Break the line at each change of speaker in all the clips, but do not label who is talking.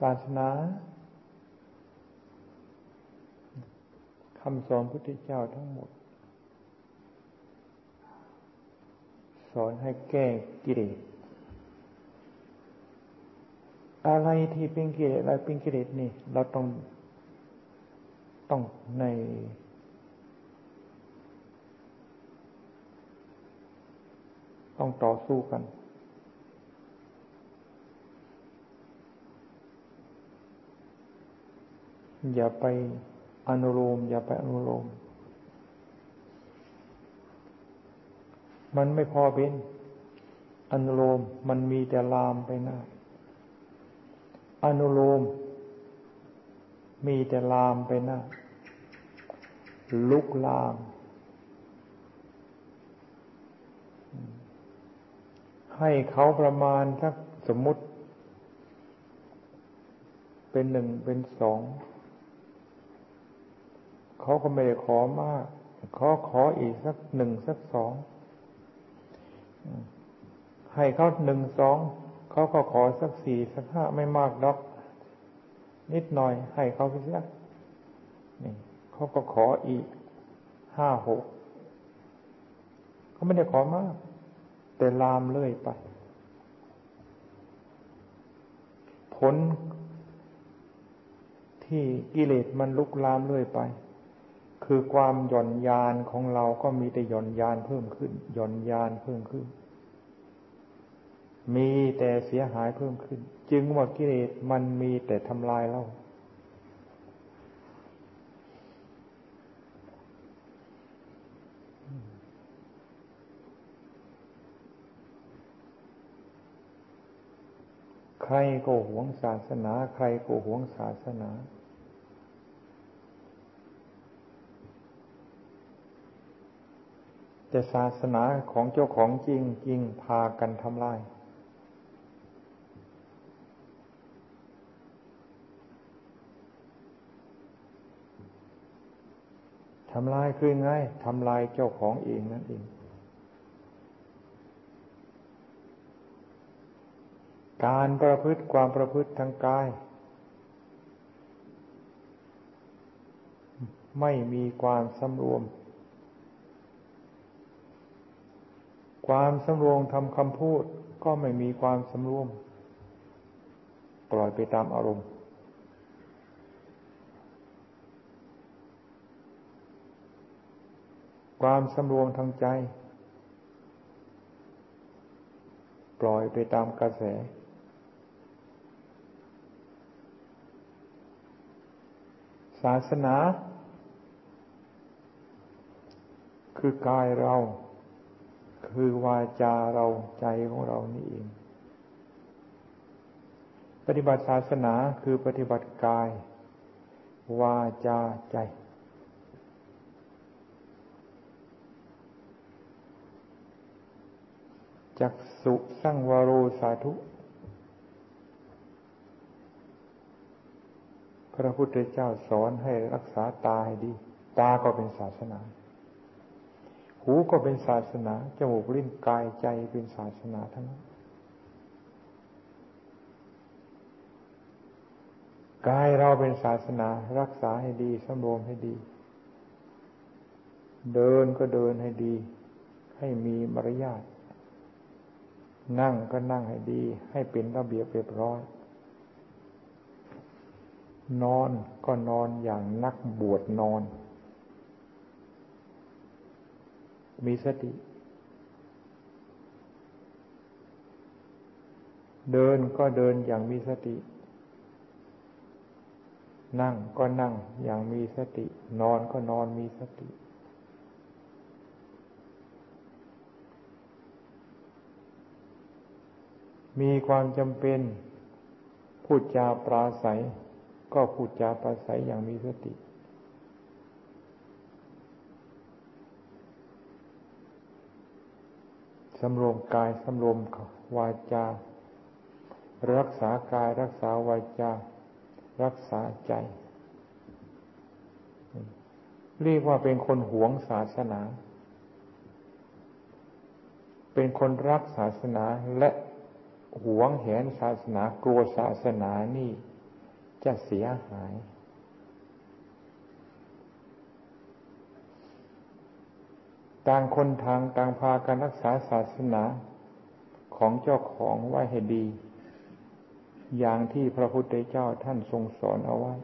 ศาสนาคำสอนพุทธเจ้าทั้งหมด สอนให้แก้กิเลสอะไรที่เป็นกิเลสอะไรเป็นกิเลสนี่ เราต้องต้องใน ต้องต่อสู้กัน อย่าไปอนุโลม อย่าไปอนุโลม มันไม่พอเป็นอนุโลมมันมีแต่ลามไปหน้า อนุโลม มีแต่ลามไปหน้า ลุกลาม ให้เขาประมาณสักสมมุติ เป็นหนึ่งเป็นสอง เขาก็ไม่ได้ขอมากเขาขออีกสักหนึ่งสักสองให้เขาหนึ่งสองเขาก็ขอสักสี่สักห้าไม่มากดอก นิดหน่อย ให้เขาไปเสียนี่เขาก็ขออีกห้าหกเขาไม่ได้ขอมาก แต่ลามเลื่อยไป ผลที่กิเลสมันลุกลามเลื่อยไป คือความหย่อนยานของเราก็มีแต่หย่อนยานเพิ่มขึ้น หย่อนยานเพิ่มขึ้น มีแต่เสียหายเพิ่มขึ้น จึงว่ากิเลสมันมีแต่ทำลายเราใครก็หวงศาสนา ใครก็หวงศาสนา แต่ศาสนาของเจ้าของจริงจริงพากันทำลายทำลายคือไงทำลายเจ้าของเองนั่นเองการประพฤติความประพฤติทางกาย ไม่มีความสำรวม ความสำรวมทำคำพูดก็ไม่มีความสำรวม ปล่อยไปตามอารมณ์ ความสำรวมทางใจ ปล่อยไปตามกระแสศาสนา คือกายเรา คือวาจาเราใจของเรานี่เอง ปฏิบัติศาสนาคือปฏิบัติกาย วาจาใจ จักสุสรังวโรสาธุ พระพุทธเจ้าสอนให้รักษาตาให้ดี ตาก็เป็นศาสนา หูก็เป็นศาสนา จมูกลิ้นกายใจเป็นศาสนาทั้งนั้นกายเราเป็นศาสนา รักษาให้ดีสำรวมให้ดี เดินก็เดินให้ดี ให้มีมารยาทนั่งก็นั่งให้ดี ให้เป็นระเบียบเรียบร้อย นอนก็นอนอย่างนักบวชนอน มีสติ เดินก็เดินอย่างมีสติ นั่งก็นั่งอย่างมีสติ นอนก็นอนมีสติ มีความจำเป็น พูดจาปราศัย ก็พูดจาปราศัยอย่างมีสติ สำรวมกายสำรวมวาจา รักษากายรักษาวาจา รักษาใจ เรียกว่าเป็นคนหวงศาสนา เป็นคนรักศาสนาและหวงแหนศาสนากลัวศาสนานี่จะเสียหาย ต่างคนทางต่างพาการรักษาศาสนาของเจ้าของไว้ให้ดี อย่างที่พระพุทธเจ้าท่านทรงสอนเอาไว้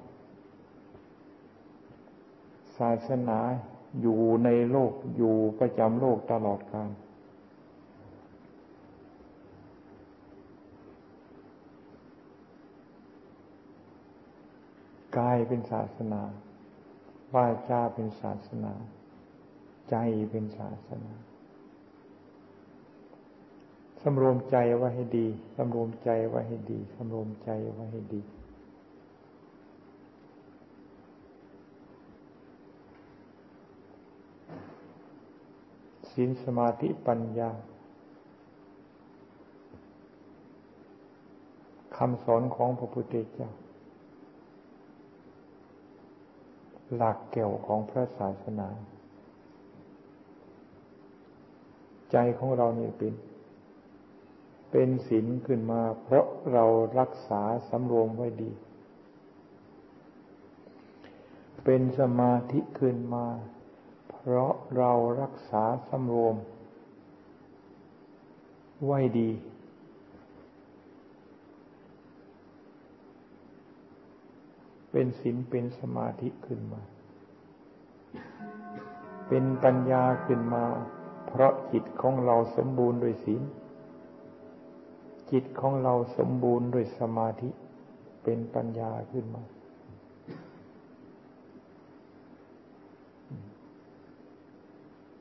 ศาสนาอยู่ในโลกอยู่ประจำโลกตลอดกาลกายเป็นศาสนา วาจาเป็นศาสนา ใจเป็นศาสนาสำรวมใจไว้ให้ดีสำรวมใจไว้ให้ดีสำรวมใจไว้ให้ดี ศีลสมาธิปัญญาคำสอนของพระพุทธเจ้า หลักเกี่ยวของพระศาสนา ใจของเรานี่เป็น เป็นศีลขึ้นมา เพราะเรารักษาสำรวมไว้ดี เป็นสมาธิขึ้นมา เพราะเรารักษาสำรวม ไว้ดีเป็นศีลเป็นสมาธิขึ้นมา เป็นปัญญาขึ้นมา เพราะจิตของเราสมบูรณ์โดยศีล จิตของเราสมบูรณ์ด้วยสมาธิเป็นปัญญาขึ้นมา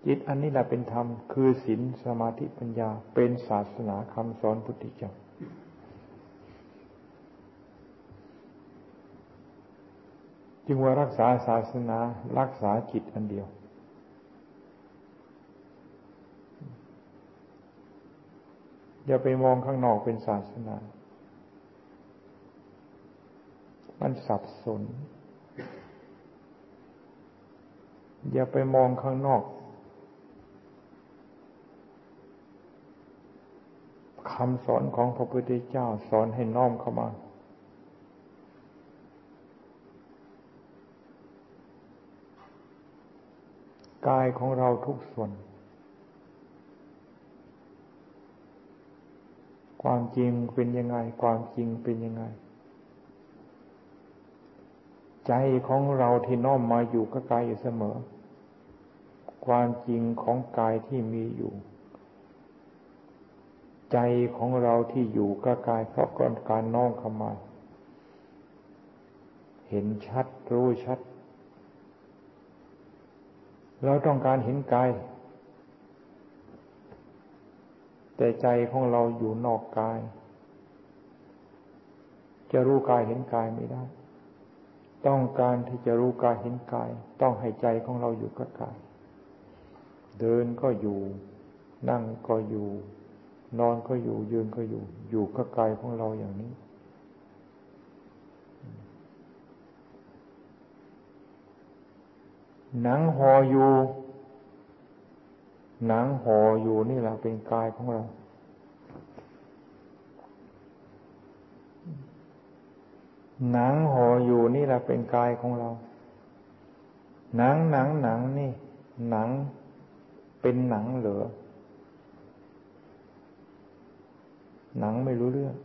จิตอันนี้แหละเป็นธรรม คือศีลสมาธิปัญญาเป็นศาสนาคำสอนพุทธเจ้าจึงว่ารักษาศาสนารักษาจิตอันเดียว อย่าไปมองข้างนอกเป็นศาสนา มันสับสน อย่าไปมองข้างนอกคำสอนของพระพุทธเจ้าสอนให้น้อมเข้ามา กายของเราทุกส่วน ความจริงเป็นยังไง ความจริงเป็นยังไง ใจของเราที่น้อมมาอยู่กับกายอยู่เสมอ ความจริงของกายที่มีอยู่ ใจของเราที่อยู่กับกายเพราะก่อนการน้อมเข้ามาเห็นชัดรู้ชัด เราต้องการเห็นกาย แต่ใจของเราอยู่นอกกาย จะรู้กายเห็นกายไม่ได้ ต้องการที่จะรู้กายเห็นกาย ต้องให้ใจของเราอยู่กับกาย เดินก็อยู่ นั่งก็อยู่ นอนก็อยู่ ยืนก็อยู่ อยู่กับกายของเราอย่างนี้หนังห่ออยู่ หนังห่ออยู่นี่แหละเป็นกายของเรา หนังห่ออยู่นี่แหละเป็นกายของเรา หนังหนังหนังนี่ หนังเป็นหนังเหลือ หนังไม่รู้เรื่อง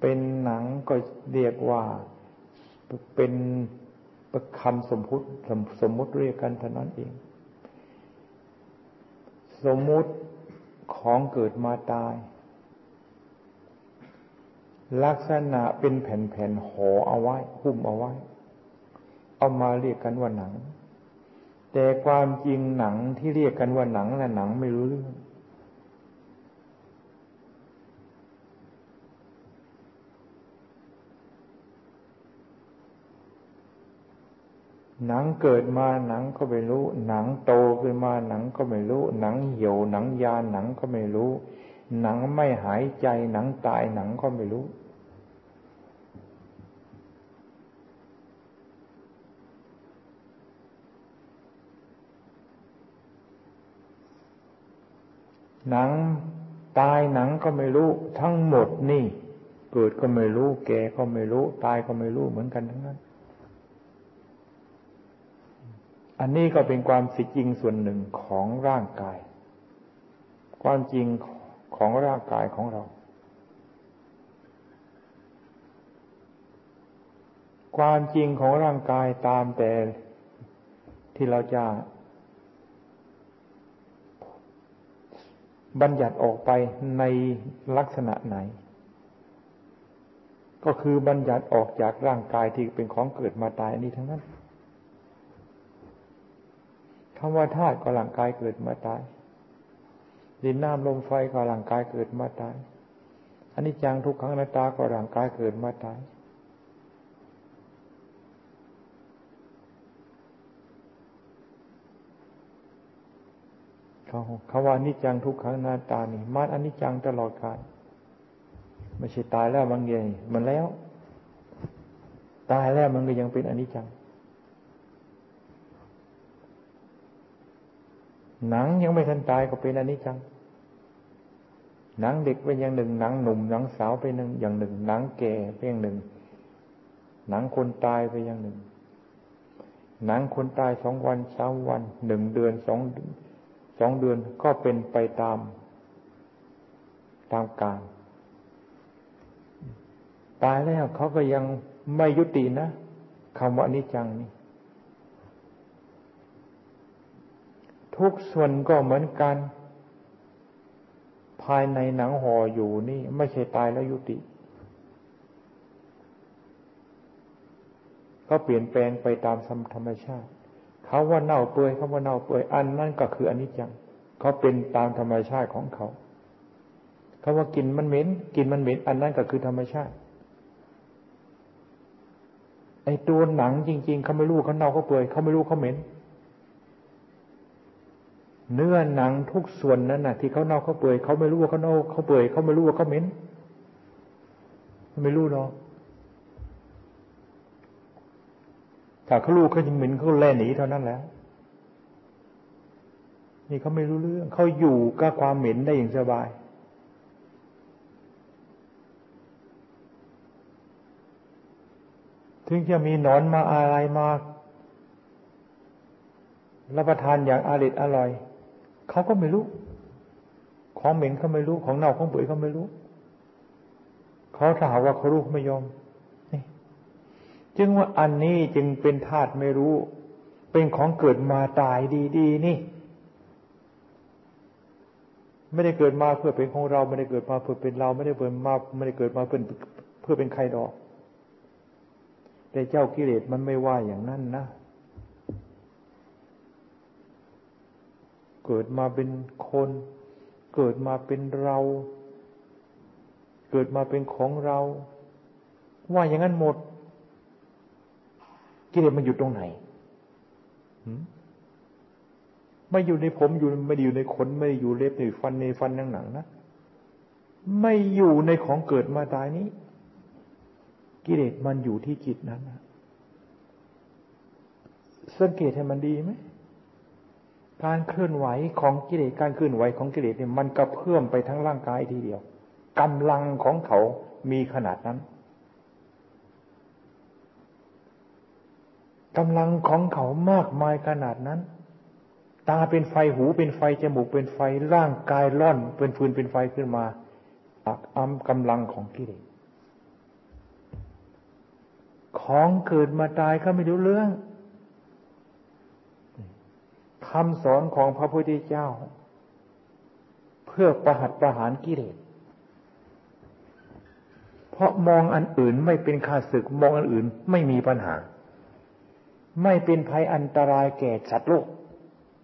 เป็นหนังก็เรียกว่า เป็นประคำสมพุติสมมุติเรียกกันเท่านั้นเอง สมมุติของเกิดมาตาย ลักษณะเป็นแผ่นๆห่อเอาไว้ หุ้มเอาไว้ เอามาเรียกกันว่าหนัง แต่ความจริงหนังที่เรียกกันว่าหนังและหนังไม่รู้เรื่อง หนังเกิดมาหนังก็ไม่รู้ หนังโตขึ้นมาหนังก็ไม่รู้ หนังเหี่ยวหนังยาหนังก็ไม่รู้ หนังไม่หายใจหนังตายหนังก็ไม่รู้ หนังตายหนังก็ไม่รู้ ทั้งหมดนี่ เกิดก็ไม่รู้ แก่ก็ไม่รู้ ตายก็ไม่รู้เหมือนกันทั้งนั้น อันนี้ก็เป็นความสิจริงส่วนหนึ่งของร่างกาย ความจริงของร่างกายของเรา ความจริงของร่างกายตามแต่ที่เราจะบัญญัติออกไปในลักษณะไหน ก็คือบัญญัติออกจากร่างกายที่เป็นของเกิดมาตายอันนี้ทั้งนั้น คำว่าธาตุก็ร่างกายเกิดมาตาย ดินน้ำลมไฟก็ร่างกายเกิดมาตายอันนี้จังทุกขังนาตาก็ร่างกายเกิดมาตายเขาเขาว่านิจังทุกขังนาตานี่มันอนิจจังตลอดกาลไม่ใช่ตายแล้วบางอย่างมันแล้ว ตายแล้วมันก็ยังเป็นอนิจจัง หนังยังไม่ทันตายก็เป็นอนิจจัง หนังเด็กเป็นอย่างหนึ่ง หนังหนุ่ม หนังสาวเป็นอย่างหนึ่ง หนังแก่เป็นอย่างหนึ่ง หนังคนตายไปอย่างหนึ่ง หนังคนตายสองวันสามวันหนึ่งเดือนสองสองเดือนก็เป็นไปตาม ตามกาลตายแล้วเขาก็ยังไม่ยุตินะคำว่านิจังนี่ ทุกส่วนก็เหมือนกัน ภายในหนังห่ออยู่นี่ ไม่ใช่ตายแล้วยุติ ก็เปลี่ยนแปลงไปตามธรรมชาติเขาว่าเน่าเปื่อยเขาว่าเน่าเปื่อยอันนั่นก็คืออนิจจังเขาเป็นตามธรรมชาติของเขาเขาว่ากินมันเหม็นกินมันเหม็นอันนั้นก็คือธรรมชาติไอ้ตัวหนังจริง ๆเขาไม่รู้เขาเน่าเขาเปื่อยเขาไม่รู้เขาเหม็น เนื้อหนังทุกส่วนนั้นน่ะที่เขาเน่าเขาเปื่อยเขาไม่รู้ว่าเขาเน่าเขาเปื่อยเขาไม่รู้ว่าเขาเหม็นไม่รู้หรอกถ้าเขาลูกเขายังเหม็นเขาแล่หนีเท่านั้นแหละนี่เขาไม่รู้เรื่องเขาอยู่กับความเหม็นได้อย่างสบายถึงจะมีหนอนมาอะไรมารับประทานอย่างอริดอร่อย เขาก็ไม่รู้ ของเหม็นเขาไม่รู้ ของเน่าของเปื่อยเขาไม่รู้ เขาถ้าหาว่าเขารู้เขาไม่ยอมจึงว่าอันนี้จึงเป็นธาตุไม่รู้ เป็นของเกิดมาตายดี ๆ นี่ ไม่ได้เกิดมาเพื่อเป็นของเรา ไม่ได้เกิดมาเพื่อเป็นเรา ไม่ได้เกิดมาไม่ได้เกิดมาเพื่อเพื่อเป็นใครดอก แต่เจ้ากิเลสมันไม่ว่าอย่างนั้นนะ เกิดมาเป็นคน เกิดมาเป็นเรา เกิดมาเป็นของเรา ว่าอย่างนั้นหมด กิเลสมันอยู่ตรงไหนไม่อยู่ในผมอยู่ไม่ได้อยู่ในขนไม่ได้อยู่เล็บในฟันในฟันหนังหนังนะไม่อยู่ในของเกิดมาตายนี้ กิเลสมันอยู่ที่จิตนั้นนะสังเกตให้มันดีไหม การเคลื่อนไหวของกิเลสการเคลื่อนไหวของกิเลสเนี่ยมันกระเพื่อมไปทั้งร่างกายทีเดียวกำลังของเขามีขนาดนั้นกำลังของเขามากมายขนาดนั้น ตาเป็นไฟหูเป็นไฟจมูกเป็นไฟร่างกายร่อน เป็นฟืนเป็นไฟขึ้นมาอักอำกำลังของกิเลสของเกิดมาตายก็ไม่รู้เรื่อง คำสอนของพระพุทธเจ้า เพื่อประหัตประหารกิเลสเพราะมองอันอื่นไม่เป็นข้าศึกมองอันอื่นไม่มีปัญหา ไม่เป็นภัยอันตรายแก่สัตว์โลก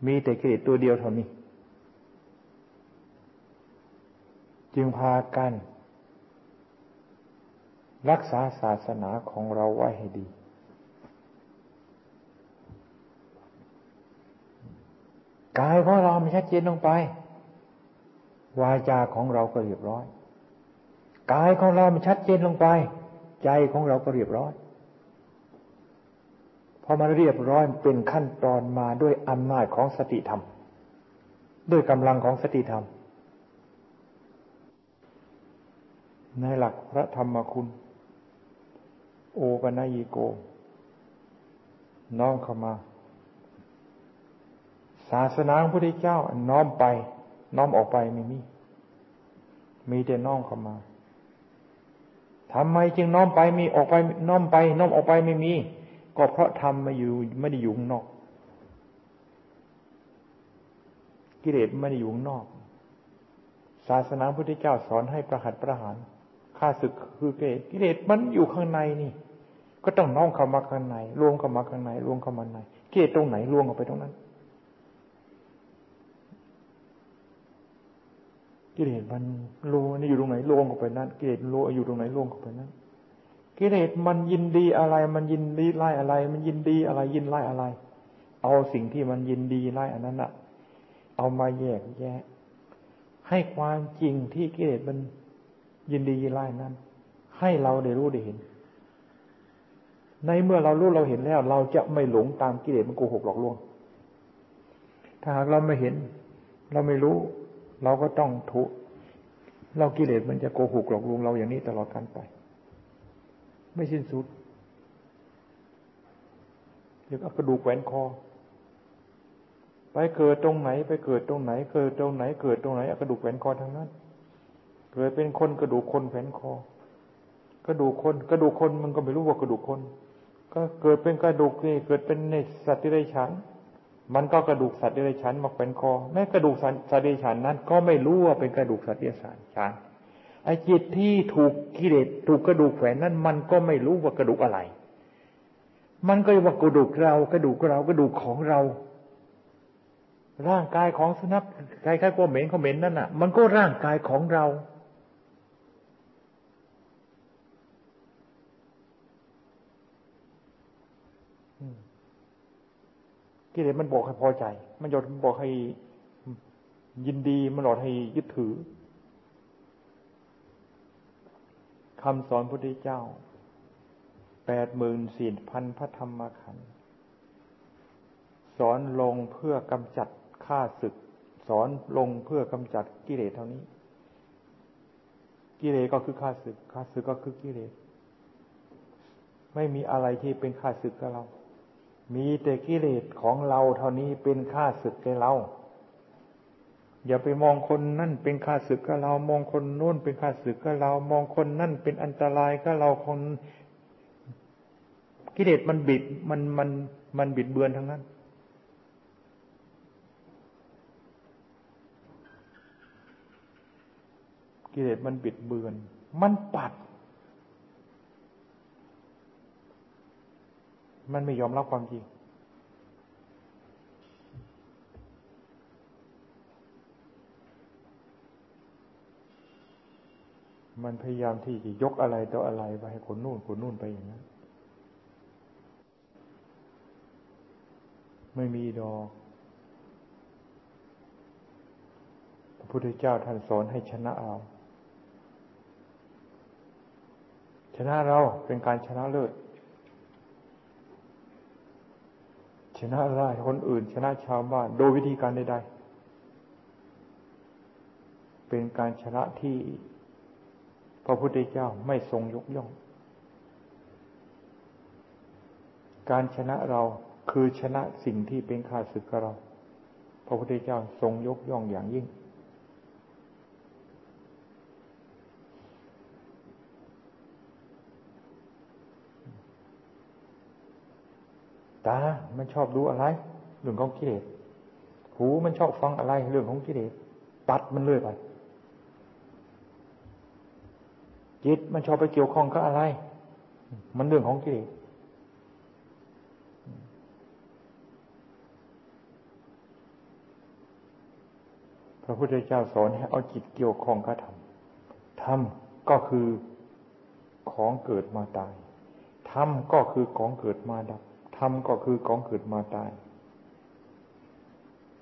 มีแต่กิเลสตัวเดียวเท่านี้ จึงพากัน รักษาศาสนาของเราไว้ให้ดี กายของเรามันชัดเจนลงไป วาจาของเราก็เรียบร้อยกายของเรามันชัดเจนลงไป ใจของเราก็เรียบร้อยพอมันเรียบร้อยเป็นขั้นตอนมาด้วยอำนาจของสติธรรม ด้วยกำลังของสติธรรม ในหลักพระธรรมคุณ โอปัญญิโก น้องเข้ามา ศาสนาของพระพุทธเจ้าน้อมไป น้อมออกไปไม่มี มีแต่น้อมเข้ามาทำไมจึงน้อมไปมีออกไป น้อมไป น้อมออกไปไม่มี ก็เพราะทำมาอยู่ไม่ได้อยู่ข้างนอก กิเลสไม่ได้อยู่ข้างนอก ศาสนาพุทธเจ้าสอนให้ประหัตประหารฆ่าศึกคือกิเลสกิเลสมันอยู่ข้างในนี่ ก็ต้องน้อมเข้ามาข้างในรวมเข้ามาข้างในรวมเข้ามาในกิเลสตรงไหนรวมออกไปตรงนั้น กิเลสมันโลนี่อยู่ตรงไหนลงออกไปนั้นกิเลสโลอยู่ตรงไหนลงออกไปนั้นกิเลสมันยินดีอะไร มันยินดีไล่อะไร มันยินดีอะไรยินไล่อะไร เอาสิ่งที่มันยินดีไล่อันนั้นอะเอามาแยกแยะ ให้ความจริงที่กิเลสมันยินดียินไล่นั้น ให้เราได้รู้ได้เห็น ในเมื่อเรารู้เราเห็นแล้ว เราจะไม่หลงตามกิเลสมันโกหกหลอกลวงถ้าหากเราไม่เห็น เราไม่รู้ เราก็ต้องทุเรากิเลสมันจะโกหกหลอกลวงเราอย่างนี้ตลอดการไป ไม่สิ้นสุดเดี๋ยวก็กระดูกแหวนคอ ไปเกิดตรงไหน ไปเกิดตรงไหน เกิดตรงไหน เกิดตรงไหนกระดูกแหวนคอทั้งนั้น เกิดเป็นคนกระดูกคนแขวนคอ กระดูกคน กระดูกคนมันก็ไม่รู้ว่ากระดูกคน ก็เกิดเป็นกระดูกนี่ เกิดเป็นในสัตว์ที่ได้ฉัน มันก็กระดูกสัตว์เดรัจฉานมาเป็นคอ แม้กระดูกสัตว์เดรัจฉานนั้น ก็ไม่รู้ว่าเป็นกระดูกสัตว์เดรัจฉานไอ้จิตที่ถูกกิเลสถูกกระดูกแขวนนั้น มันก็ไม่รู้ว่ากระดูกอะไร มันก็ว่ากระดูกเรากระดูกเรากระดูกของเรา ร่างกายของสุนัขใครๆก็เหม็นเขาเหม็นนั่นน่ะ มันก็ร่างกายของเรา กิเลสมันบอกให้พอใจ มันหยดบอกให้ยินดี มันหลอดให้ยึดถือคำสอนพุทธเจ้าแปดหมื่นสี่พันพระธรรมขันธ์สอนลงเพื่อกำจัดข้าศึก สอนลงเพื่อกำจัดกิเลสเท่านี้ กิเลสก็คือข้าศึกข้าศึกก็คือกิเลสไม่มีอะไรที่เป็นข้าศึกกับเรา มีแต่กิเลสของเราเท่านี้เป็นข้าศึกแกเรา อย่าไปมองคนนั่นเป็นข้าศึกกับเรา มองคนโน้นเป็นข้าศึกกับเรา มองคนนั่นเป็นอันตรายกับเราคนกิเลสมันบิดมันมันมันบิดเบือนทั้งนั้น กิเลสมันบิดเบือน มันปัด มันไม่ยอมรับความจริง มันพยายามที่จะยกอะไรต่ออะไรไปให้คนนู่นคนนู่นไปอย่างนั้นไม่มีดอก พระพุทธเจ้าท่านสอนให้ชนะเราชนะเราเป็นการชนะเลิศ ชนะได้คนอื่น ชนะชาวบ้าน โดยวิธีการใดๆเป็นการชนะที่พระพุทธเจ้าไม่ทรงยกย่อง การชนะเราคือชนะสิ่งที่เป็นข้าศึกกับเรา พระพุทธเจ้าทรงยกย่องอย่างยิ่ง ตา มันชอบดูอะไร เรื่องของกิเลส หูมันชอบฟังอะไร เรื่องของกิเลส ตัดมันเลยไป จิตมันชอบไปเกี่ยวข้องกับอะไร มันเรื่องของกิเลส พระพุทธเจ้าสอนให้เอาจิตเกี่ยวข้องกับธรรม ธรรมก็คือของเกิดมาตายธรรมก็คือของเกิดมาดับ รมก็คือของเกิดมาตาย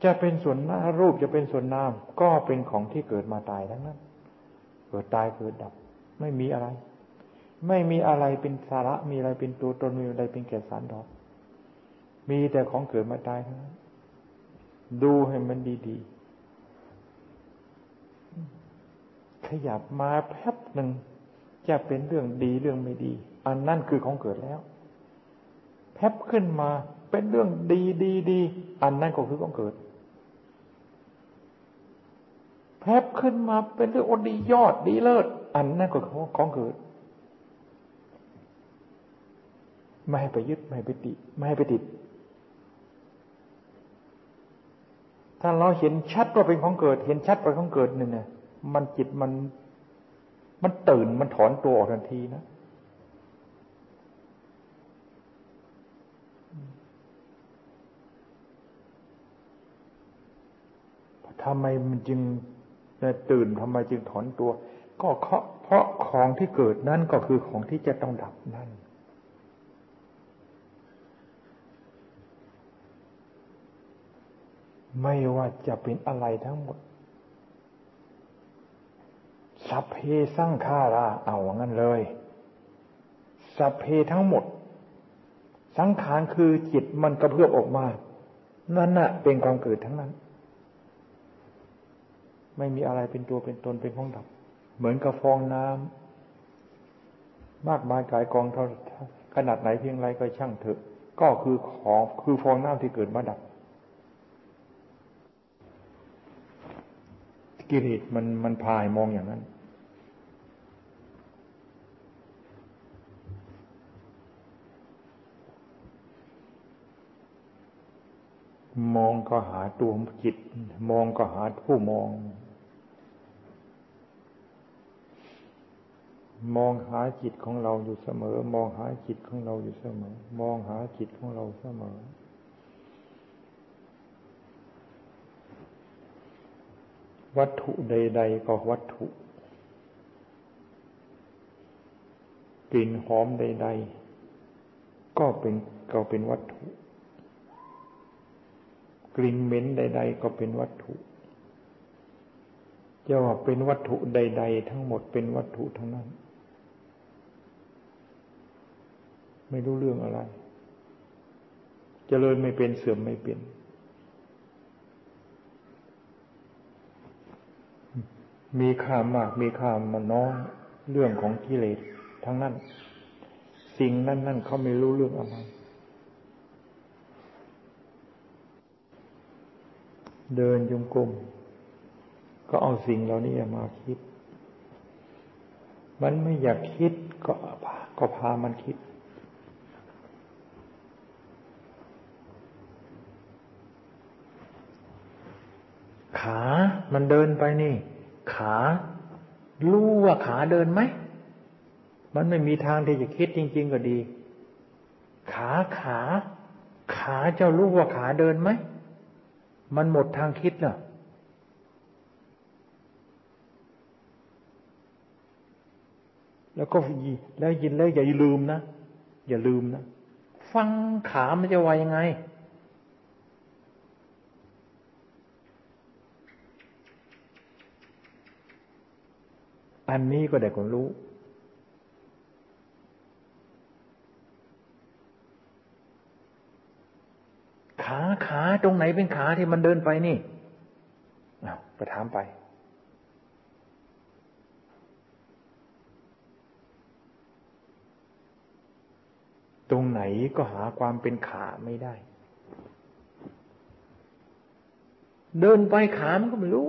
จะเป็นส่วนหน้ารูปจะเป็นส่วนนาม ก็เป็นของที่เกิดมาตายทั้งนั้น เกิดตายเกิดดับ ไม่มีอะไร ไม่มีอะไรเป็นสาระ มีอะไรเป็นตัวตนมีอะไรเป็นแก่สารดอก มีแต่ของเกิดมาตายทั้งนั้น ดูให้มันดีๆ ขยับมาแป๊บหนึ่งจะเป็นเรื่องดีเรื่องไม่ดี อันนั่นคือของเกิดแล้ว แพบขึ้นมาเป็นเรื่องดีดีดีอันนั่นก็คือของเกิดแพบขึ้นมาเป็นเรื่องอดียอดดีเลิศอันนั่นก็คือของเกิด ไม่ให้ไปยึดไม่ให้ไปติไม่ให้ไปติด ถ้าเราเห็นชัดว่าเป็นของเกิด เห็นชัดว่าของเกิดหนึ่งเนี่ยมันจิตมัน มันตื่นมันถอนตัวออกทันทีนะ ทำไมมันจึงตื่นทำไมจึงถอนตัว ก็เพราะของที่เกิดนั่นก็คือของที่จะต้องดับนั่นไม่ว่าจะเป็นอะไรทั้งหมด สัพเพสร้างฆาราเอางั้นเลย สัพเพทั้งหมด สังขารคือจิตมันกระเพื่อมออกมา นั่นน่ะ เป็นความเกิดทั้งนั้น ไม่มีอะไรเป็นตัวเป็นตนเป็นของดับ เหมือนกับฟองน้ำมากมายกายกองเท่าขนาดไหนเพียงไรก็ช่างเถอะ ก็คือของคือฟองน้ำที่เกิดมาดับ กิเลสมันมันพายมองอย่างนั้น มองก็หาตัวจิต มองก็หาผู้มอง มองหาจิตของเราอยู่เสมอ มองหาจิตของเราอยู่เสมอ มองหาจิตของเราเสมอ วัตถุใด ๆ ก็วัตถุ กลิ่นหอมใด ๆ ก็เป็นก็เป็นวัตถุ ลิ่นเหม็นใด ๆ ก็เป็นวัตถุจะว่าเป็นวัตถุใด ๆ ทั้งหมดเป็นวัตถุทั้งนั้น ไม่รู้เรื่องอะไรจเจริญไม่เป็นเสื่อมไม่เป็นมีค่ามาก มีค่ามันน้อยเรื่องของกิเลสทั้งนั้น สิ่งนั้นนั่นเขาไม่รู้เรื่องอะไร เดินยงกลมก็เอาสิ่งเหล่านี้มาคิด มันไม่อยากคิดก็ก็พามันคิด ขา มันเดินไปนี่ ขา รู้ว่าขาเดินไหม มันไม่มีทางที่จะคิดจริง ๆ ก็ดี ขาขา ขาเจ้ารู้ว่าขาเดินไหม มันหมดทางคิดแล้วแล้วก็แล้วยินแล้วอย่าลืมนะ อย่าลืมนะ ฟังขามันจะว่ายังไง อันนี้ก็ได้คนรู้ ขาขาตรงไหนเป็นขาที่มันเดินไปนี่เอาไปถามไป ตรงไหนก็หาความเป็นขาไม่ได้ เดินไปขามันก็ไม่รู้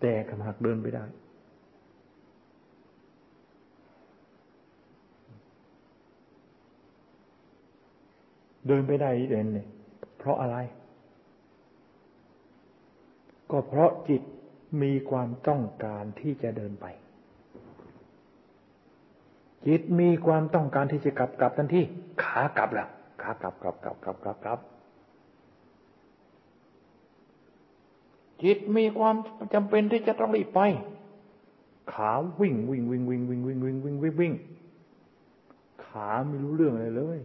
แต่ขมักเดินไปได้ เดินไปได้เด่นเนี่ยเพราะอะไร ก็เพราะจิตมีความต้องการที่จะเดินไป จิตมีความต้องการที่จะกลับกลับทันทีขากลับล้วขากลับกลับกลับกลับกลับกลับจิตมีความจำเป็นที่จะต้องรีบไป ขาวิ่งวิ่งวิ่งวิ่งวิ่งวิ่งวิ่งวิ่งวิ่งวิ่งขาไม่รู้เรื่องอะไรเลย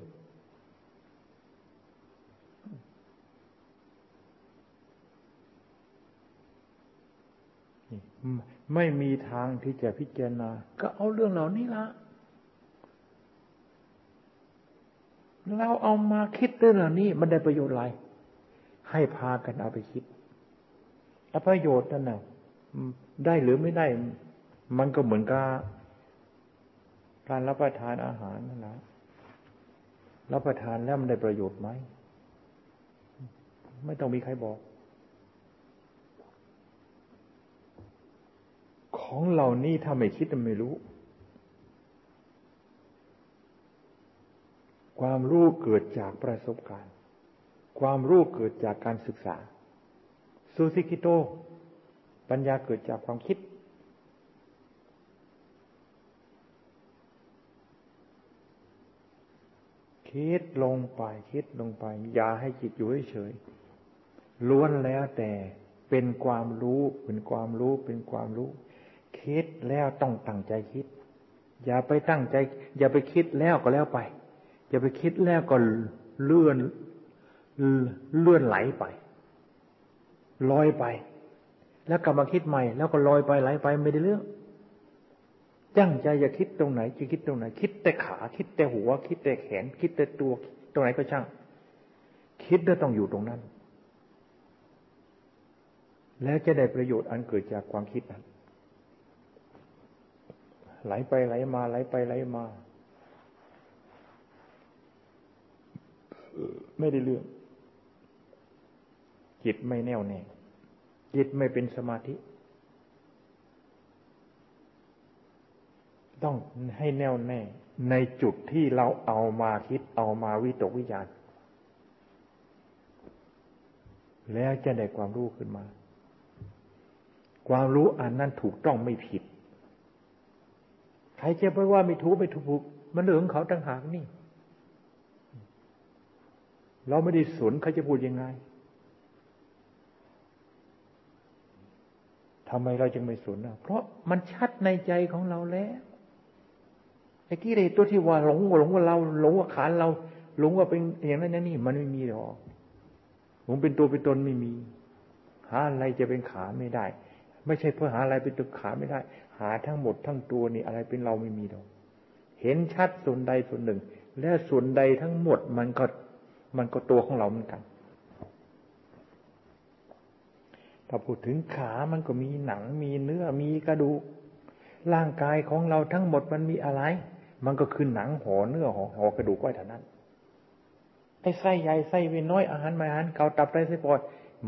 ไม่มีทางที่จะพิจารณา ก็เอาเรื่องเหล่านี้ละเราเอามาคิดเรื่องเหล่านี้ มันได้ประโยชน์อะไร ให้พากันเอาไปคิดประโยชน์นั่นนะได้หรือไม่ได้ มันก็เหมือนกับการรับประทานอาหารนั่นแหละรับประทานแล้วมันได้ประโยชน์ไหม ไม่ต้องมีใครบอก ของเหล่านี้ถ้าไม่คิดไม่รู้ ความรู้เกิดจากประสบการณ์ ความรู้เกิดจากการศึกษาซูซิกิโต ปัญญาเกิดจากความคิด คิดลงไปคิดลงไป อย่าให้จิตอยู่เฉยล้วนแล้วแต่เป็นความรู้ เป็นความรู้ เป็นความรู้ คิดแล้วต้องตั้งใจคิด อย่าไปตั้งใจ อย่าไปคิดแล้วก็แล้วไป อย่าไปคิดแล้วก็เลื่อนเลื่อนไหลไปลอยไป แล้วกลับมาคิดใหม่ แล้วก็ลอยไปไหลไปไม่ได้เรื่องจั้งใจอย่าคิดตรงไหนจะคิดตรงไหน คิดแต่ขาคิดแต่หัว คิดแต่แขน คิดแต่ตัว ตรงไหนก็ช่าง คิดแล้วต้องอยู่ตรงนั้น แล้วจะได้ประโยชน์อันเกิดจากความคิดนั้น ไหลไปไหลมาไหลไปไหลมา ไม่ได้เรื่อง จิตไม่แน่วแน่จิตไม่เป็นสมาธิ ต้องให้แน่วแน่ ในจุดที่เราเอามาคิดเอามาวิตกวิจารแล้วจะได้ความรู้ขึ้นมา ความรู้อันนั้นถูกต้องไม่ผิด ใครจะไปว่าไม่ถูกไม่ถูกมันเรื่องของเขาต่างหากนี่ เราไม่ได้สนใครจะพูดยังไงทำไมเราจึงไม่สนอะเพราะมันชัดในใจของเราแล้วไอ้กิเลสตัวที่ว่าหลงว่าหลงว่าเรา หลงว่าขานเรา หลงว่าเป็นอย่างนั้นนี่มันไม่มีหรอกหลงเป็นตัวเป็นตนไม่มี หาอะไรจะเป็นขาไม่ได้ ไม่ใช่เพื่อหาอะไรเป็นตัวขาไม่ได้ หาทั้งหมดทั้งตัวนี่อะไรเป็นเราไม่มีหรอก เห็นชัดส่วนใดส่วนหนึ่ง และส่วนใดทั้งหมดมันก็มันก็ตัวของเราเหมือนกัน ถ้าพูดถึงขามันก็มีหนังมีเนื้อมีกระดูก ร่างกายของเราทั้งหมดมันมีอะไร มันก็คือหนังห่อเนื้อห่อห่อกระดูกไว้เท่านั้นไอ้ไส้ใหญ่ไส้เวน้อยอาหารไม่อาหารเกาตับไตไส้ปอด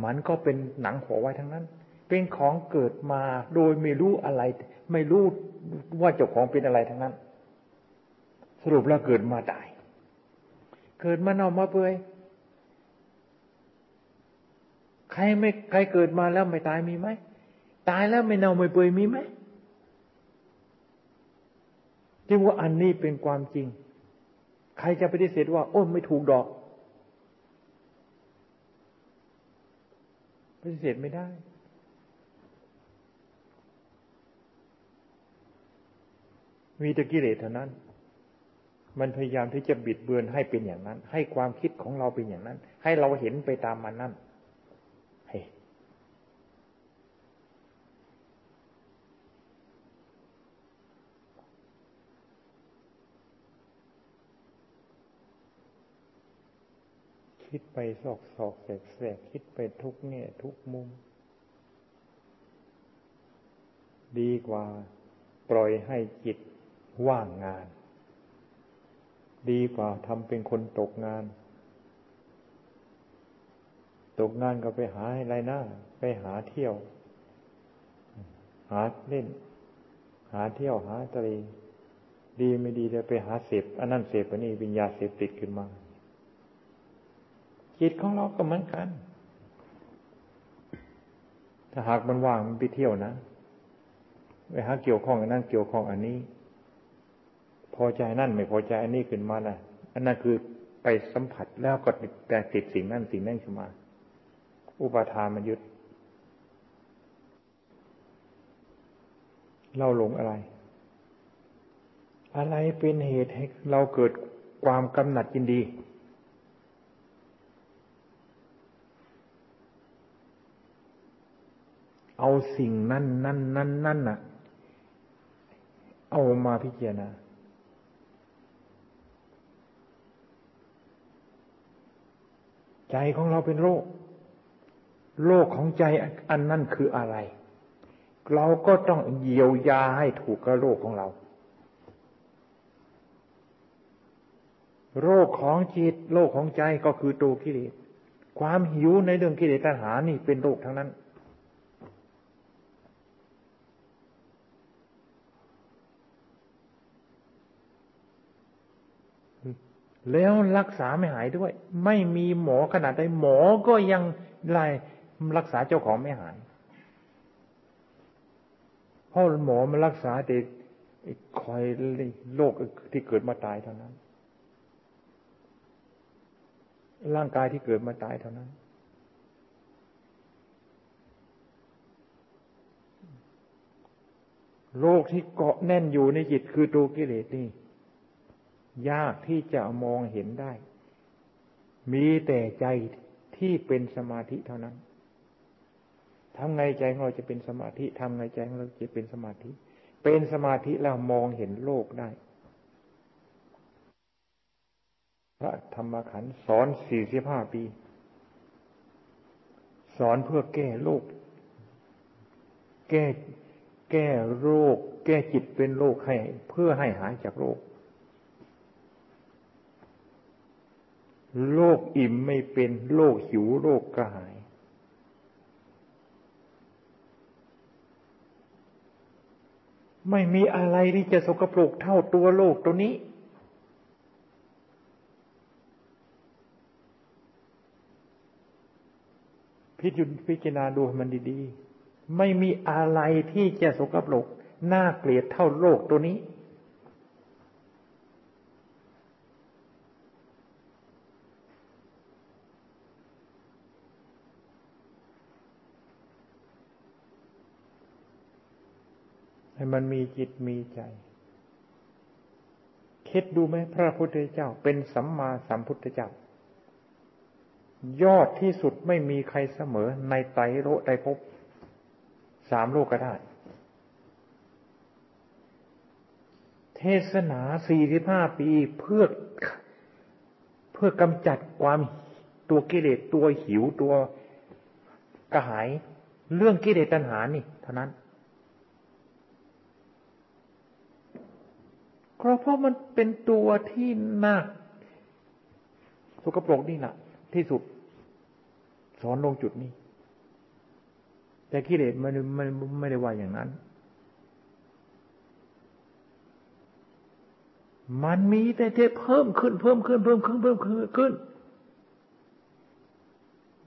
มันก็เป็นหนังห่อไว้ทั้งนั้น เป็นของเกิดมาโดยไม่รู้อะไร ไม่รู้ว่าเจ้าของเป็นอะไรทั้งนั้น สรุปแล้วเกิดมาตาย เกิดมาเน่ามาเปื่อยใครไม่ใครเกิดมาแล้วไม่ตายมีไหมตายแล้วไม่เน่าไม่เปื่อยมีไหมจึงว่าอันนี้เป็นความจริง ใครจะปฏิเสธว่า โอ้ไม่ถูกดอกปฏิเสธไม่ได้ มีตะกิเลสเท่านั้น มันพยายามที่จะบิดเบือนให้เป็นอย่างนั้น ให้ความคิดของเราเป็นอย่างนั้น ให้เราเห็นไปตามมันนั่นคิดไปซอกซอกแสกแสกคิดไปทุกแง่ทุกมุม ดีกว่า ปล่อยให้จิต ว่างงาน ดีกว่าทำเป็นคนตกงาน ตกงานก็ไปหาอะไรหนะไปหาเที่ยว หาเล่น หาเที่ยวหาตรีดีไม่ดีเลยไปหาเสพอันนั้นเสพอันนี้วิญญาเสพติดขึ้นมา จิตของเราก็เหมือนกัน ถ้าหากมันว่างมันไปเที่ยวนะไปหาเกี่ยวข้องอันนั้นเกี่ยวข้องอันนี้ พอใจนั่นไม่พอใจอันนี้ขึ้นมานะอันนั้นคือไปสัมผัสแล้วก็แต่ติดสิ่งนั้นสิ่งนั้นขึ้นมา อุปาทานมันยึด เราหลงอะไร อะไรเป็นเหตุให้เราเกิดความกำหนัดยินดี เอาสิ่งนั่นนั่นนั่นนั่นน่ะ เอามาพิจารณา ใจของเราเป็นโรค โรคของใจอันนั้นคืออะไร เราก็ต้องเยียวยาให้ถูกกับโรคของเรา โรคของจิต โรคของใจก็คือตัวกิเลส ความหิวในเรื่องกิเลสตัณหานี่เป็นโรคทั้งนั้น แล้วรักษาไม่หายด้วย ไม่มีหมอขนาดใดหมอก็ยังไล่รักษาเจ้าของไม่หายเพราะหมอมันรักษาแต่คอยโรคที่เกิดมาตายเท่านั้น ร่างกายที่เกิดมาตายเท่านั้น โรคที่เกาะแน่นอยู่ในจิตคือตัวกิเลสนี่ ยากที่จะมองเห็นได้ มีแต่ใจที่เป็นสมาธิเท่านั้นทำไงใจของเราจะเป็นสมาธิทำไงใจของเราจะเป็นสมาธิ เป็นสมาธิแล้วมองเห็นโลกได้ พระธรรมขันธ์สอนสี่สิบห้าปี สอนเพื่อแก้โรคแก้แก้โรค แก้จิตเป็นโรคให้ เพื่อให้หายจากโรค โรคอิ่มไม่เป็นโรคหิวโรคกระหาย ไม่มีอะไรที่จะสกปรกเท่าตัวโลกตัวนี้ พิจพิจารณาดูให้มันดี ๆ ไม่มีอะไรที่จะสกปรกน่าเกลียดเท่าโลกตัวนี้ ให้มันมีจิตมีใจ คิดดูไหมพระพุทธเจ้าเป็นสัมมาสัมพุทธเจ้า ยอดที่สุดไม่มีใครเสมอในไตรโลกไตรภพสามโลกก็ได้ เทศนาสี่สิบห้าปีเพื่อเพื่อกำจัดความตัวกิเลสตัวหิวตัวกระหาย เรื่องกิเลสตัณหานี่ เท่านั้น เพราะมันเป็นตัวที่น่าสกปรกนี่แหละที่สุด สอนลงจุดนี้ แต่กิเลสมันไม่ไม่ได้ว่าอย่างนั้น มันมีแต่เทเพิ่มขึ้น เพิ่มขึ้น เพิ่มขึ้นเพิ่มขึ้นขึ้น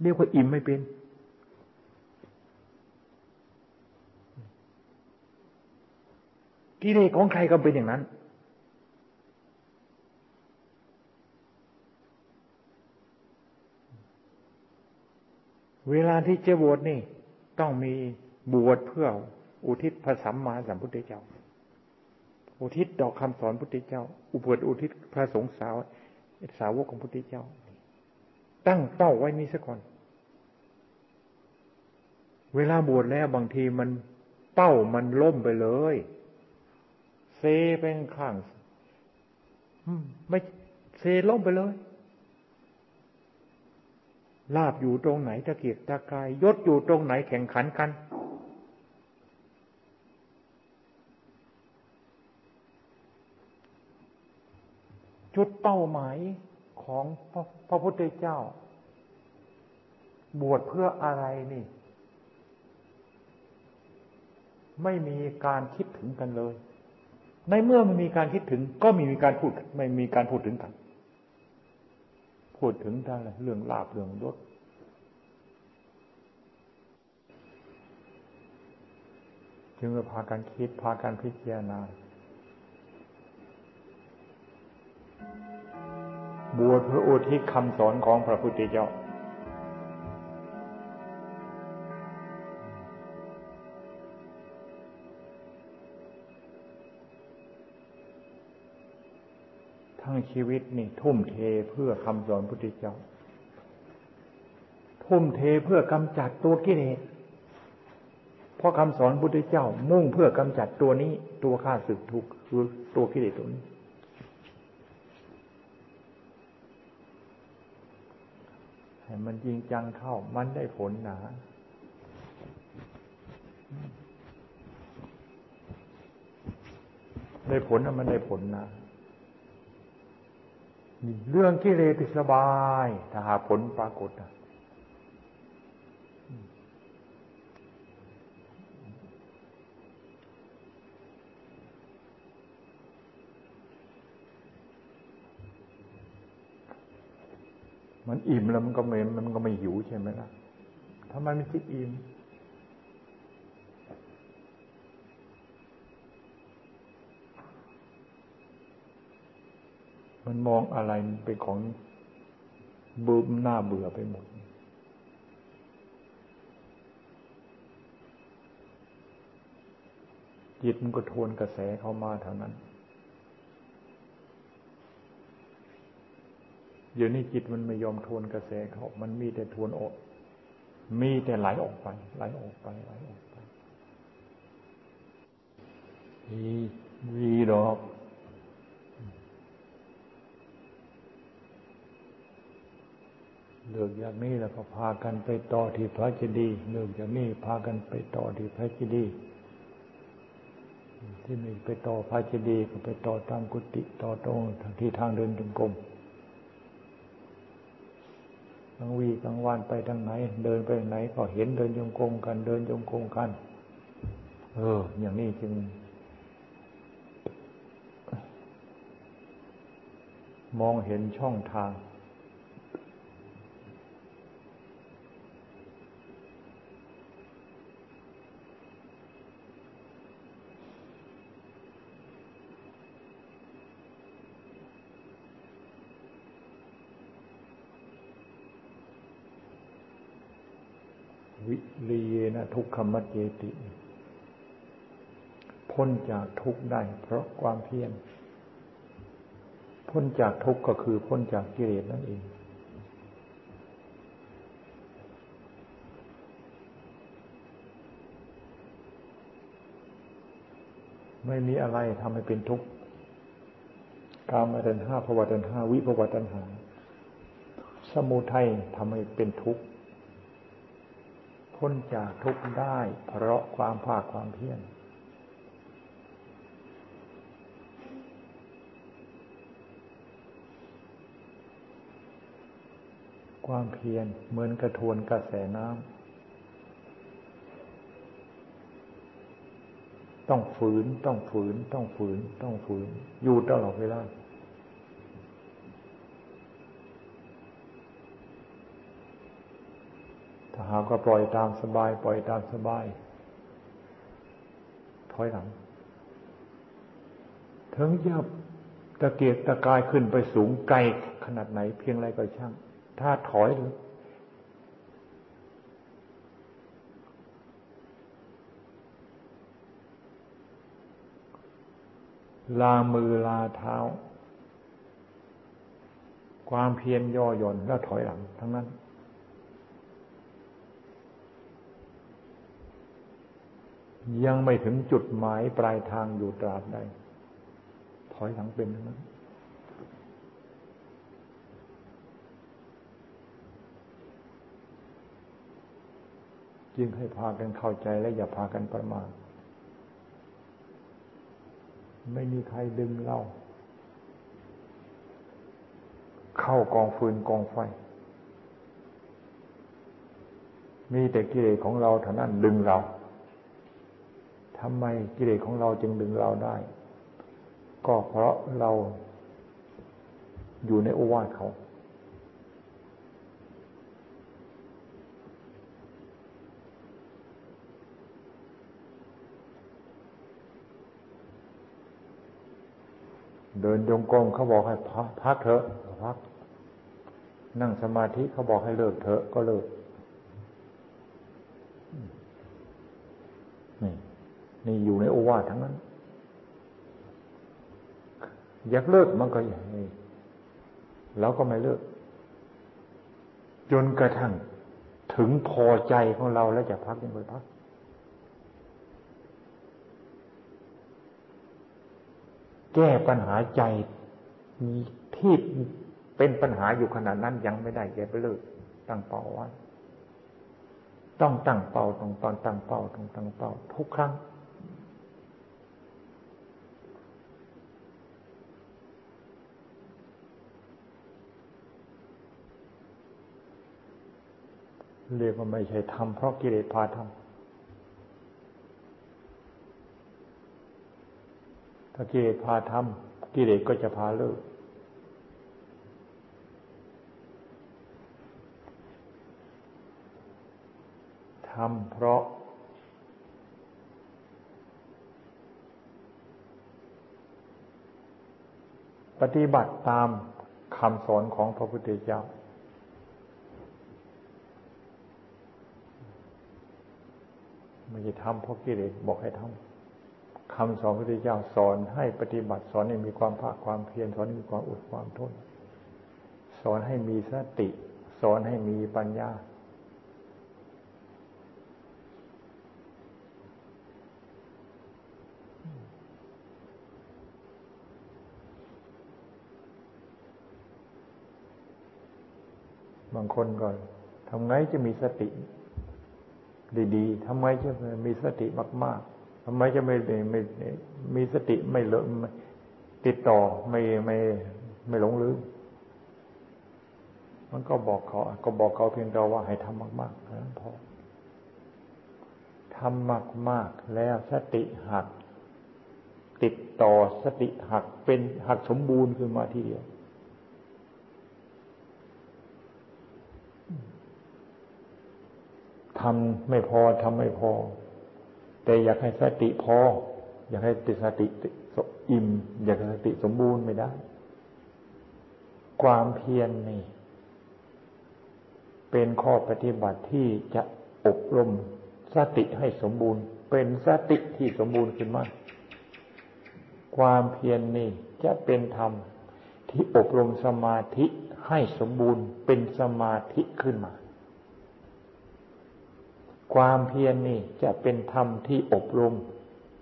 เรียกว่าอิ่มไม่เป็นกิเลสของใครก็เป็นอย่างนั้น เวลาที่จะบวชนี่ ต้องมีบวชเพื่ออุทิศพระสัมมาสัมพุทธเจ้า อุทิศดอกคำสอนพุทธเจ้า อุบวชอุทิศพระสงฆ์สาวสาวกของพุทธเจ้า ตั้งเป้าไว้นี้ซะก่อน เวลาบวชแล้วบางทีมันเป้ามันล่มไปเลย เซเป็นข้างไม่เซล่มไปเลย ลาบอยู่ตรงไหนตะเกียกตะกายยศอยู่ตรงไหนแข่งขันกัน จุดเป้าหมายของพระพระพุทธเจ้า บวชเพื่ออะไรนี่ ไม่มีการคิดถึงกันเลย ในเมื่อไม่มีการคิดถึง ก็ม่มีการพูดไม่มีการพูดถึงกัน พูดถึงทางเรื่องลาบเรื่องยศจึงพากันคิดพากันพิจารณาบวชเพื่ออุทิศคำสอนของพระพุทธเจ้า ทั้งชีวิตนี่ทุ่มเทเพื่อคำสอนพุทธเจ้า ทุ่มเทเพื่อกำจัดตัวกิเลสเพราะคำสอนพุทธเจ้า มุ่งเพื่อกำจัดตัวนี้ ตัวข้าศึกทุกคือตัวกิเลสตัวนี้ ให้มันจริงจังเข้า มันได้ผลหนาได้ผลนะมันได้ผลนะ เรื่องกิเลสสบายถ้าหาผลปรากฏนะมันอิ่มแล้วมันก็ไม่มันก็ไม่หิวใช่ไหมล่ะทำไมมันจิตอิ่ม มันมองอะไรเป็นของบูมหน้าเบื่อไปหมด จิตมันก็ทวนกระแสเข้ามาเท่านั้น เดี๋ยวนี้จิตมันไม่ยอมทวนกระแสเขา มันมีแต่ทวนออก มีแต่ไหลออกไป ไหลออกไปไหลออกไปดีดีหรอก เลิกจากนี้แล้วก็พากันไปต่อที่พระเจดีย์เลิกจากนี้พากันไปต่อที่พระเจดีย์ที่นี่ไปต่อพระเจดีย์ก็ไปต่อตามกุฏิต่อตรงที่ทางเดินจงกรมกลางวีกลางวันไปทางไหน เดินไปไหนก็เห็นเดินจงกรมกันเดินจงกรมกัน เออ อย่างนี้จึง มองเห็นช่องทาง วิริเยนะทุกขมัจเจติ พ้นจากทุกข์ได้ เพราะความเพียร พ้นจากทุกข์ก็คือพ้นจากกิเลสนั่นเอง ไม่มีอะไรทำให้เป็นทุกข์กามตัณหาภวตัณหาวิภวตัณหา สมุทัยทำให้เป็นทุกข์ พ้นจากทุกข์ได้ เพราะความภาคความเพียรความเพียรเหมือนกระทวนกระแสน้ำต้องฝืนต้องฝืน ต้องฝืน ต้องฝืน อยู่ตลอดเวลาถ้า หาก็ปล่อยตามสบาย ปล่อยตามสบาย ถอยหลัง ถึงจะตะเกียกตะกายขึ้นไปสูงไกลขนาดไหนเพียงไรก็ช่าง ถ้าถอยลามือลาเท้า ความเพียรย่อหย่อนแล้วถอยหลัง ทั้งนั้น ยังไม่ถึงจุดหมายปลายทางอยู่ตราบใดถอยหลังเป็นนั้นจึงให้พากันเข้าใจและอย่าพากันประมาทไม่มีใครดึงเราเข้ากองฟืนกองไฟ มีแต่กิเลสของเราเท่านั้นดึงเรา ทำไมกิเลสของเราจึงดึงเราได้ ก็เพราะเราอยู่ในโอวาทเขา เดินจงกรมเขาบอกให้พักเถอะพัก นั่งสมาธิเขาบอกให้เลิกเถอะก็เลิกนี่ นี่อยู่ในโอวาททั้งนั้น อยากเลิกมันก็อย่างนี้เราก็ไม่เลิก จนกระทั่งถึงพอใจของเราแล้วจะพักยังไงพัก แก้ปัญหาใจที่เป็นปัญหาอยู่ขนาดนั้นยังไม่ได้แกไปเลิกตั้งเป้าไว้ต้องตั้งเป้าต้องตอนตั้งเป้าต้องตั้งเป้าทุกครั้ง เรียกว่าไม่ใช่ทำเพราะกิเลสพาทำถ้ากิเลสพาทำกิเลสก็จะพาเลิกทำเพราะปฏิบัติตามคำสอนของพระพุทธเจ้า ไม่ใช่ทำเพราะกิเลสบอกให้ทำคำสอนพระพุทธเจ้าสอนให้ปฏิบัติสอนให้มีความภาคความเพียรสอนให้มีความอดความทนสอนให้มีสติ สอนให้มีปัญญาบางคนก็ทำไงจะมีสติ ดีๆทำไมจะมีสติมาก ๆทำไมจะไม่ไม่มีสติไม่เลอะติดต่อไม่ไม่ไม่หลงลืมมันก็บอกเขา ก็บอกเขาเพียงแต่ว่าให้ทำมากๆนั้นพอทำมากๆแล้วสติหัก ติดต่อสติหักเป็นหักสมบูรณ์ขึ้นมาทีเดียว ทำไม่พอทำไม่พอ แต่อยากให้สติพอ อยากให้ติสติอิ่ม อยากให้สติสมบูรณ์ไม่ได้ ความเพียรนี่ เป็นข้อปฏิบัติที่จะอบรมสติให้สมบูรณ์ เป็นสติที่สมบูรณ์ขึ้นมาความเพียรนนี่จะเป็นธรรมที่อบรมสมาธิให้สมบูรณ์เป็นสมาธิขึ้นมา ความเพียรนนี่จะเป็นธรรมที่อบรม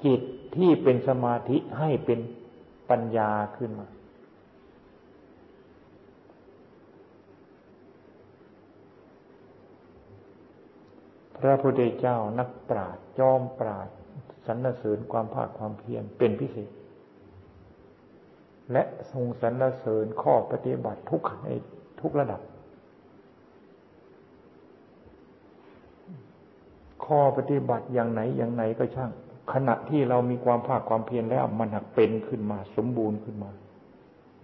จิตที่เป็นสมาธิให้เป็นปัญญาขึ้นมา พระพุทธเจ้านักปราชญ์จอมปราชญ์สรรเสริญความภาคความเพียรเป็นพิเศษ และทรงสรรเสริญข้อปฏิบัติทุกในทุกระดับ ข้อปฏิบัติอย่างไหนอย่างไหนก็ช่าง ขณะที่เรามีความภาคความเพียรแล้วมันหักเป็นขึ้นมา สมบูรณ์ขึ้นมา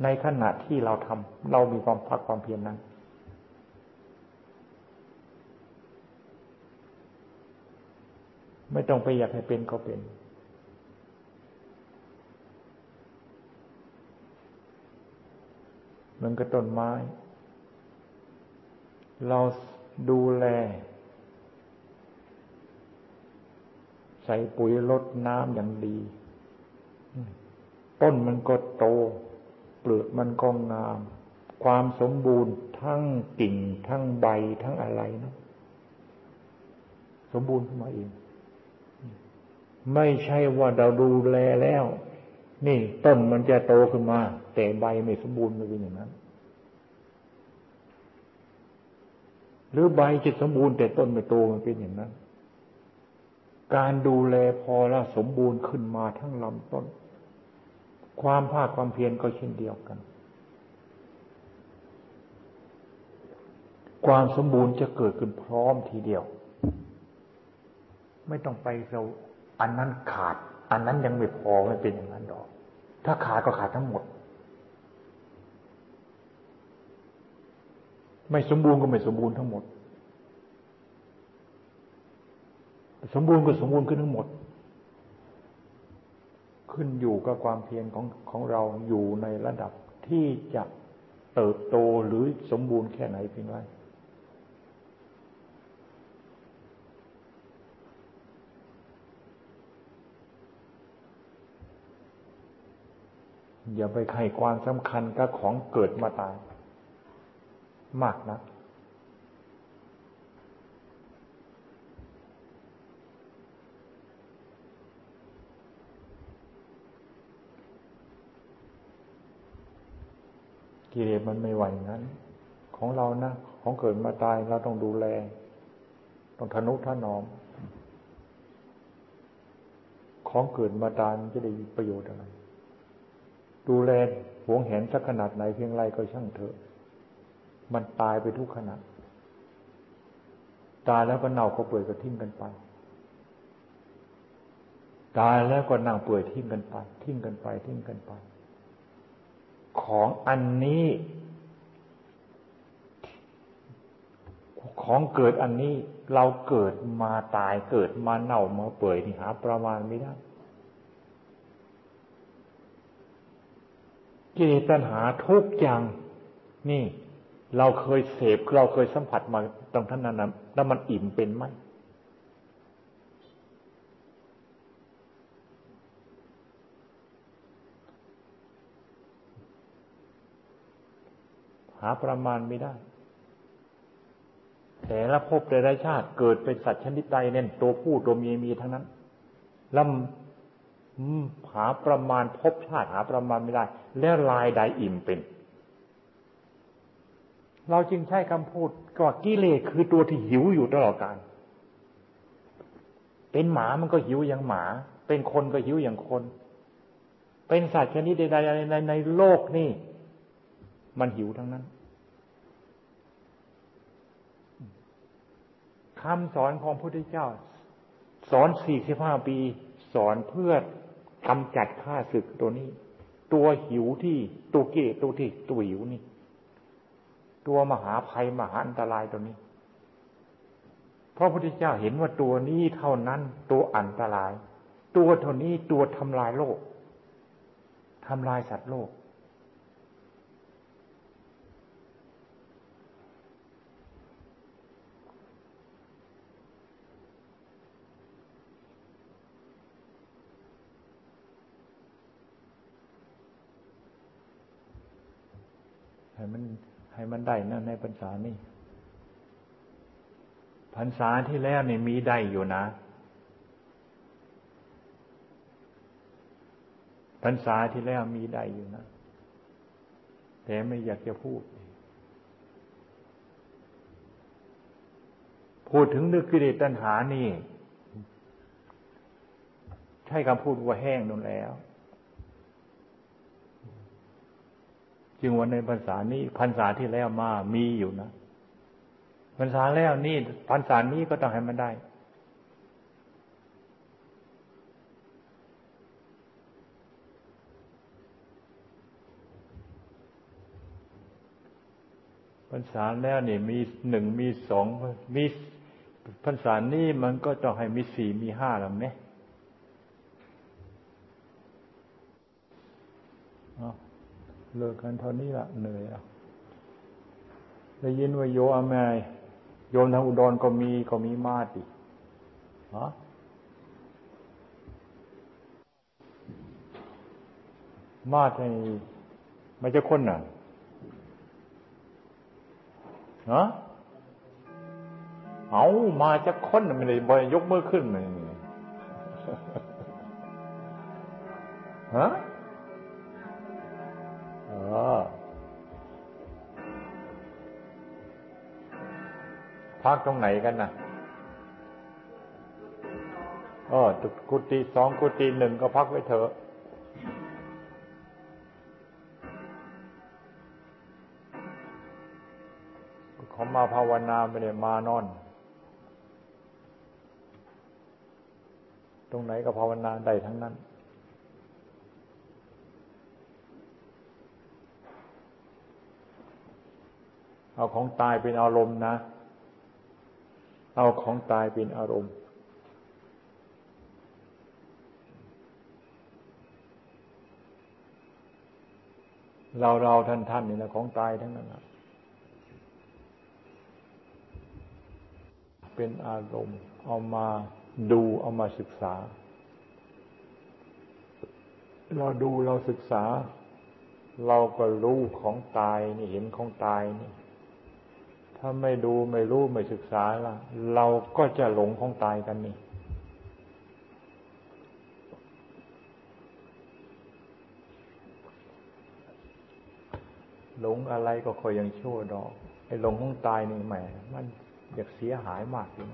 ในขณะที่เราทำเรามีความภาคความเพียรนั้น ไม่ต้องไปอยากให้เป็นก็เป็นมันก็ต้นไม้ เราดูแล ใส่ปุ๋ยลดน้ำอย่างดี ต้นมันก็โต เปลือกมันก็งาม ความสมบูรณ์ทั้งกิ่ง ทั้งใบทั้งอะไรนะสมบูรณ์ขึ้นมาเองไม่ใช่ว่าเราดูแลแล้ว นี่ต้นมันจะโตขึ้นมา แต่ใบไม่สมบูรณ์ไม่เป็นอย่างนั้น หรือใบจะสมบูรณ์แต่ต้นไม่โตมันเป็นอย่างนั้น การดูแลพอแล้วสมบูรณ์ขึ้นมาทั้งลำต้น ความภาคความเพียรก็เช่นเดียวกัน ความสมบูรณ์จะเกิดขึ้นพร้อมทีเดียว ไม่ต้องไปเราอันนั้นขาด อันนั้นยังไม่พอไม่เป็นอย่างนั้นดอก ถ้าขาดก็ขาดทั้งหมด ไม่สมบูรณ์ก็ไม่สมบูรณ์ทั้งหมด สมบูรณ์ก็สมบูรณ์ขึ้นทั้งหมด ขึ้นอยู่กับความเพียรของของเราอยู่ในระดับที่จะเติบโตหรือสมบูรณ์แค่ไหนเพียงไรอย่าไปให้ความสำคัญกับของเกิดมาตาย มากนะัก กิเลสมันไม่ไหวงั้น ของเรานะของเกิดมาตายเราต้องดูแล ต้องทนุถนอม ของเกิดมาตายมันจะได้ประโยชน์อะไร ดูแลหวงเห็นสักขนาดไหนเพียงไรก็ช่างเถอะ มันตายไปทุกขณะตายแล้วก็เน่าก็เปื่อยก็ทิ้งกันไป ตายแล้วก็นั่งเปื่อยทิ้งกันไป ทิ้งกันไป ทิ้งกันไป ของอันนี้ ของเกิดอันนี้ เราเกิดมาตายเกิดมาเน่ามาเปื่อยนี่หา ประมาณไม่ได้กิเลสตัณหาทุกอย่างนี่ เราเคยเสพเราเคยสัมผัสมาตรงท่านนั้นแล้วมันอิ่มเป็นไหม หาประมาณไม่ได้ แต่ละภพแต่ละชาติเกิดเป็นสัตว์ชนิดใดเน้นตัวผู้ตัวเมียมีทั้งนั้นลำหาประมาณภพชาติหาประมาณไม่ได้ แล้วลายใดอิ่มเป็น เราจึงใช้คำพูดก็กิเลสคือตัวที่หิวอยู่ตลอดกาลเป็นหมามันก็หิวอย่างหมา เป็นคนก็หิวอย่างคน เป็นสัตว์ชนิดใดๆในในโลกนี่ มันหิวทั้งนั้นคำสอนของพระพุทธเจ้า สอนสี่สิบห้าปี สอนเพื่อกำจัดข้าศึกตัวนี้ ตัวหิวที่ตัวเกตตัวที่ตัวหิวนี่ ตัวมหาภัยมหาอันตรายตัวนี้เพราะพระพุทธเจ้าเห็นว่าตัวนี้เท่านั้น ตัวอันตราย ตัวเท่านี้ตัวทำลายโลกทำลายสัตว์โลก ให้มันให้มันได้นะในพรรษานี่พรรษาที่แล้วนี่มีได้อยู่นะพรรษาที่แล้วมีได้อยู่นะ แต่ไม่อยากจะพูด พูดถึงนึกกิเลสตัณหานี่ ใช่คำพูดว่าแห้งนั่นแล้ว จึงวันในภาษานี้พรรษาที่แล้วมามีอยู่นะพรรษาแล้วนี่พรรษานี้ก็ต้องให้มันได้ พรรษาแล้วนี่มีหนึ่งมีสองมีพรรษานี้มันก็ต้องให้มีสี่มีห้าแล้วไหม เลิกกันเท่านี้ละเหนื่อยอะได้ยินว่าโยอาแมยโยมทางอุดรก็มีก็มีมาติฮะมาดในไม่จะคนน่ะฮะเอามาจะคนไม่ได้บอยยกมือขึ้นเลยฮะ พักตรงไหนกันนะเออกุฏิสองกุฏิหนึ่งก็พักไว้เถอะเขามาภาวนาไม่ได้มานอน ตรงไหนก็ภาวนาได้ทั้งนั้น เอาของตายเป็นอารมณ์นะ เอาของตายเป็นอารมณ์ เราเราท่านท่านนี่แหละของตายทั้งนั้นนะเป็นอารมณ์ เอามาดูเอามาศึกษา เราดูเราศึกษา เราก็รู้ของตายนี่เห็นของตายนี่ ถ้าไม่ดูไม่รู้ไม่ศึกษาล่ะ เราก็จะหลงของตายกันนี่หลงอะไรก็คอยยังชั่วดอกไอ้หลงของตายนี่แหมมันอยากเสียหายมากจริง